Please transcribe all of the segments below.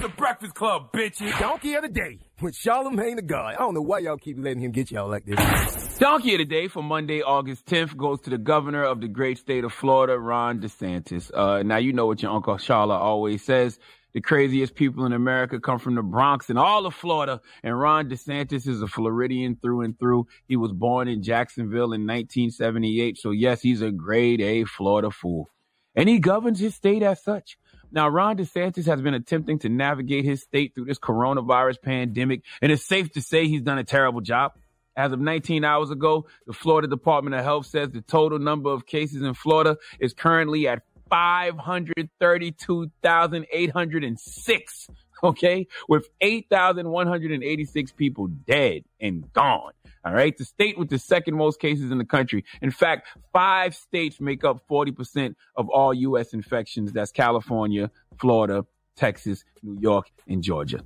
The Breakfast Club, bitches. Donkey of the day with Charlemagne the God. I don't know why y'all keep letting him get y'all like this. Donkey of the day for Monday, August 10th goes to the governor of the great state of Florida, Ron DeSantis. Uh, now you know what your Uncle Charla always says. The craziest people in America come from the Bronx and all of Florida. And Ron DeSantis is a Floridian through and through. He was born in Jacksonville in 1978. So yes, he's a grade A Florida fool. And he governs his state as such. Now, Ron DeSantis has been attempting to navigate his state through this coronavirus pandemic, and it's safe to say he's done a terrible job. As of 19 hours ago, the Florida Department of Health says the total number of cases in Florida is currently at 532,806. Okay. With 8,186 people dead and gone. All right. The state with the second most cases in the country. In fact, five states make up 40% of all U.S. infections. That's California, Florida, Texas, New York, and Georgia.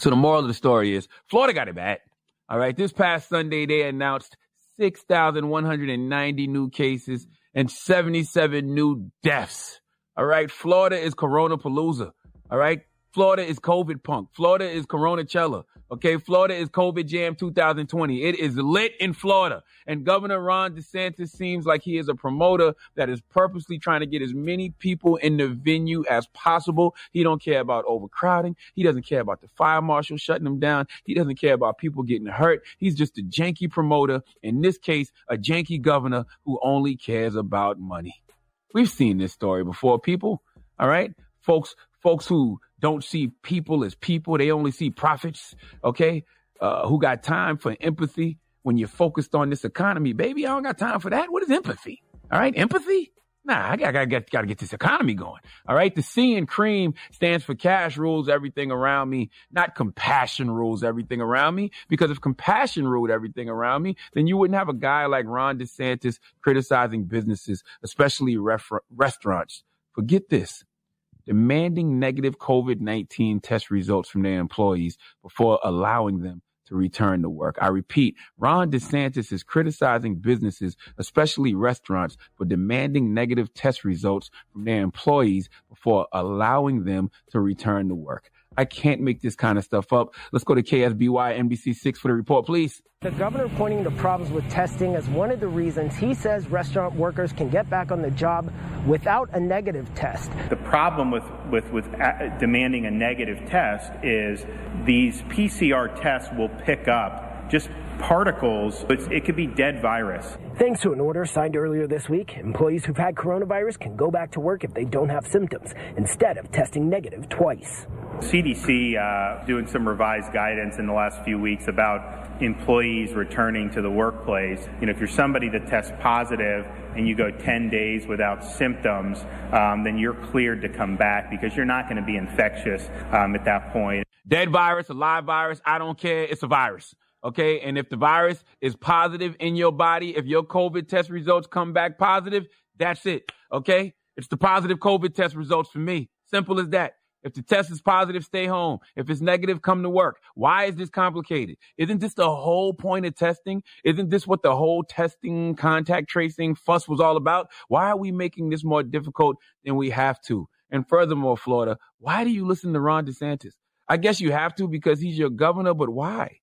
So the moral of the story is Florida got it bad. All right. This past Sunday, they announced 6,190 new cases and 77 new deaths. All right. Florida is Corona Palooza. All right. Florida is COVID punk. Florida is Corona Cella. Okay. Florida is COVID Jam 2020. It is lit in Florida. And Governor Ron DeSantis seems like he is a promoter that is purposely trying to get as many people in the venue as possible. He don't care about overcrowding. He doesn't care about the fire marshal shutting them down. He doesn't care about people getting hurt. He's just a janky promoter. In this case, a janky governor who only cares about money. We've seen this story before, people. All right. Folks, folks who don't see people as people. They only see profits. Okay. Uh, who got time for empathy when you're focused on this economy? Baby, I don't got time for that. What is empathy? All right. Empathy? Nah, I got, got, got, got to get this economy going. All right. The C in cream stands for cash rules everything around me, not compassion rules everything around me. Because if compassion ruled everything around me, then you wouldn't have a guy like Ron DeSantis criticizing businesses, especially ref- restaurants. Forget this demanding negative COVID 19 test results from their employees before allowing them to return to work. I repeat, Ron DeSantis is criticizing businesses, especially restaurants, for demanding negative test results from their employees before allowing them to return to work. I can't make this kind of stuff up. Let's go to KSBY NBC6 for the report, please. The governor pointing to problems with testing as one of the reasons he says restaurant workers can get back on the job without a negative test. The problem with, with, with uh, demanding a negative test is these PCR tests will pick up just particles. It's, it could be dead virus. Thanks to an order signed earlier this week, employees who've had coronavirus can go back to work if they don't have symptoms instead of testing negative twice. CDC uh, doing some revised guidance in the last few weeks about employees returning to the workplace. You know, if you're somebody that tests positive and you go 10 days without symptoms, um, then you're cleared to come back because you're not going to be infectious um, at that point. Dead virus, a live virus, I don't care. It's a virus. Okay. And if the virus is positive in your body, if your COVID test results come back positive, that's it. Okay. It's the positive COVID test results for me. Simple as that. If the test is positive, stay home. If it's negative, come to work. Why is this complicated? Isn't this the whole point of testing? Isn't this what the whole testing, contact tracing fuss was all about? Why are we making this more difficult than we have to? And furthermore, Florida, why do you listen to Ron DeSantis? I guess you have to because he's your governor, but why?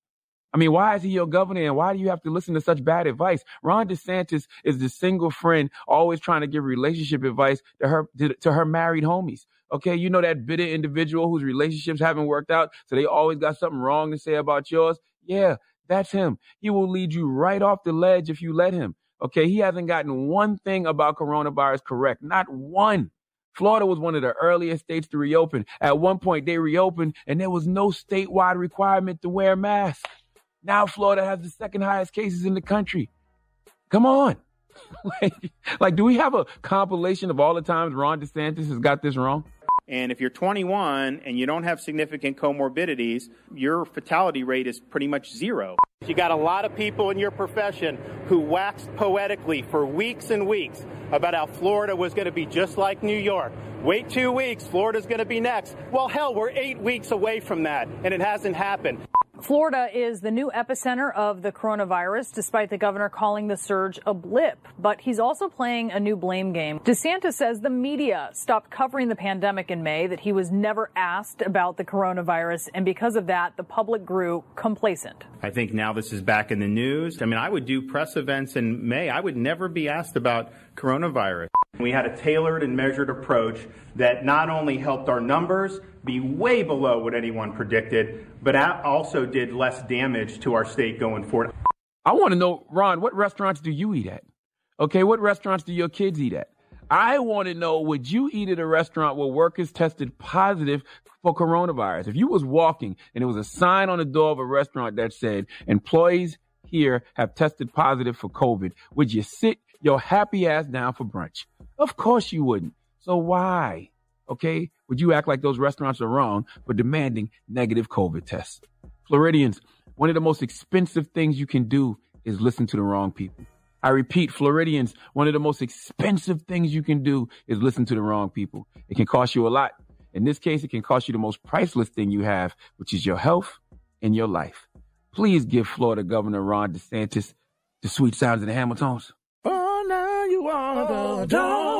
I mean, why is he your governor and why do you have to listen to such bad advice? Ron DeSantis is the single friend always trying to give relationship advice to her, to, to her married homies. Okay. You know that bitter individual whose relationships haven't worked out. So they always got something wrong to say about yours. Yeah, that's him. He will lead you right off the ledge if you let him. Okay. He hasn't gotten one thing about coronavirus correct. Not one. Florida was one of the earliest states to reopen. At one point, they reopened and there was no statewide requirement to wear masks. Now Florida has the second highest cases in the country. Come on. like, like, do we have a compilation of all the times Ron DeSantis has got this wrong? And if you're 21 and you don't have significant comorbidities, your fatality rate is pretty much zero. You got a lot of people in your profession who waxed poetically for weeks and weeks about how Florida was going to be just like New York. Wait two weeks, Florida's going to be next. Well, hell, we're eight weeks away from that, and it hasn't happened. Florida is the new epicenter of the coronavirus, despite the governor calling the surge a blip. But he's also playing a new blame game. DeSantis says the media stopped covering the pandemic in May, that he was never asked about the coronavirus, and because of that, the public grew complacent. I think now this is back in the news. I mean, I would do press events in May. I would never be asked about coronavirus. We had a tailored and measured approach that not only helped our numbers be way below what anyone predicted, but also did less damage to our state going forward. I want to know, Ron, what restaurants do you eat at? Okay, what restaurants do your kids eat at? I want to know, would you eat at a restaurant where workers tested positive for coronavirus? If you was walking and there was a sign on the door of a restaurant that said, employees here have tested positive for COVID, would you sit your happy ass down for brunch? Of course you wouldn't. So why? Okay. Would you act like those restaurants are wrong for demanding negative COVID tests? Floridians, one of the most expensive things you can do is listen to the wrong people. I repeat, Floridians, one of the most expensive things you can do is listen to the wrong people. It can cost you a lot. In this case, it can cost you the most priceless thing you have, which is your health and your life. Please give Florida Governor Ron DeSantis the sweet sounds of the Hamiltons. Oh, now you are the mm.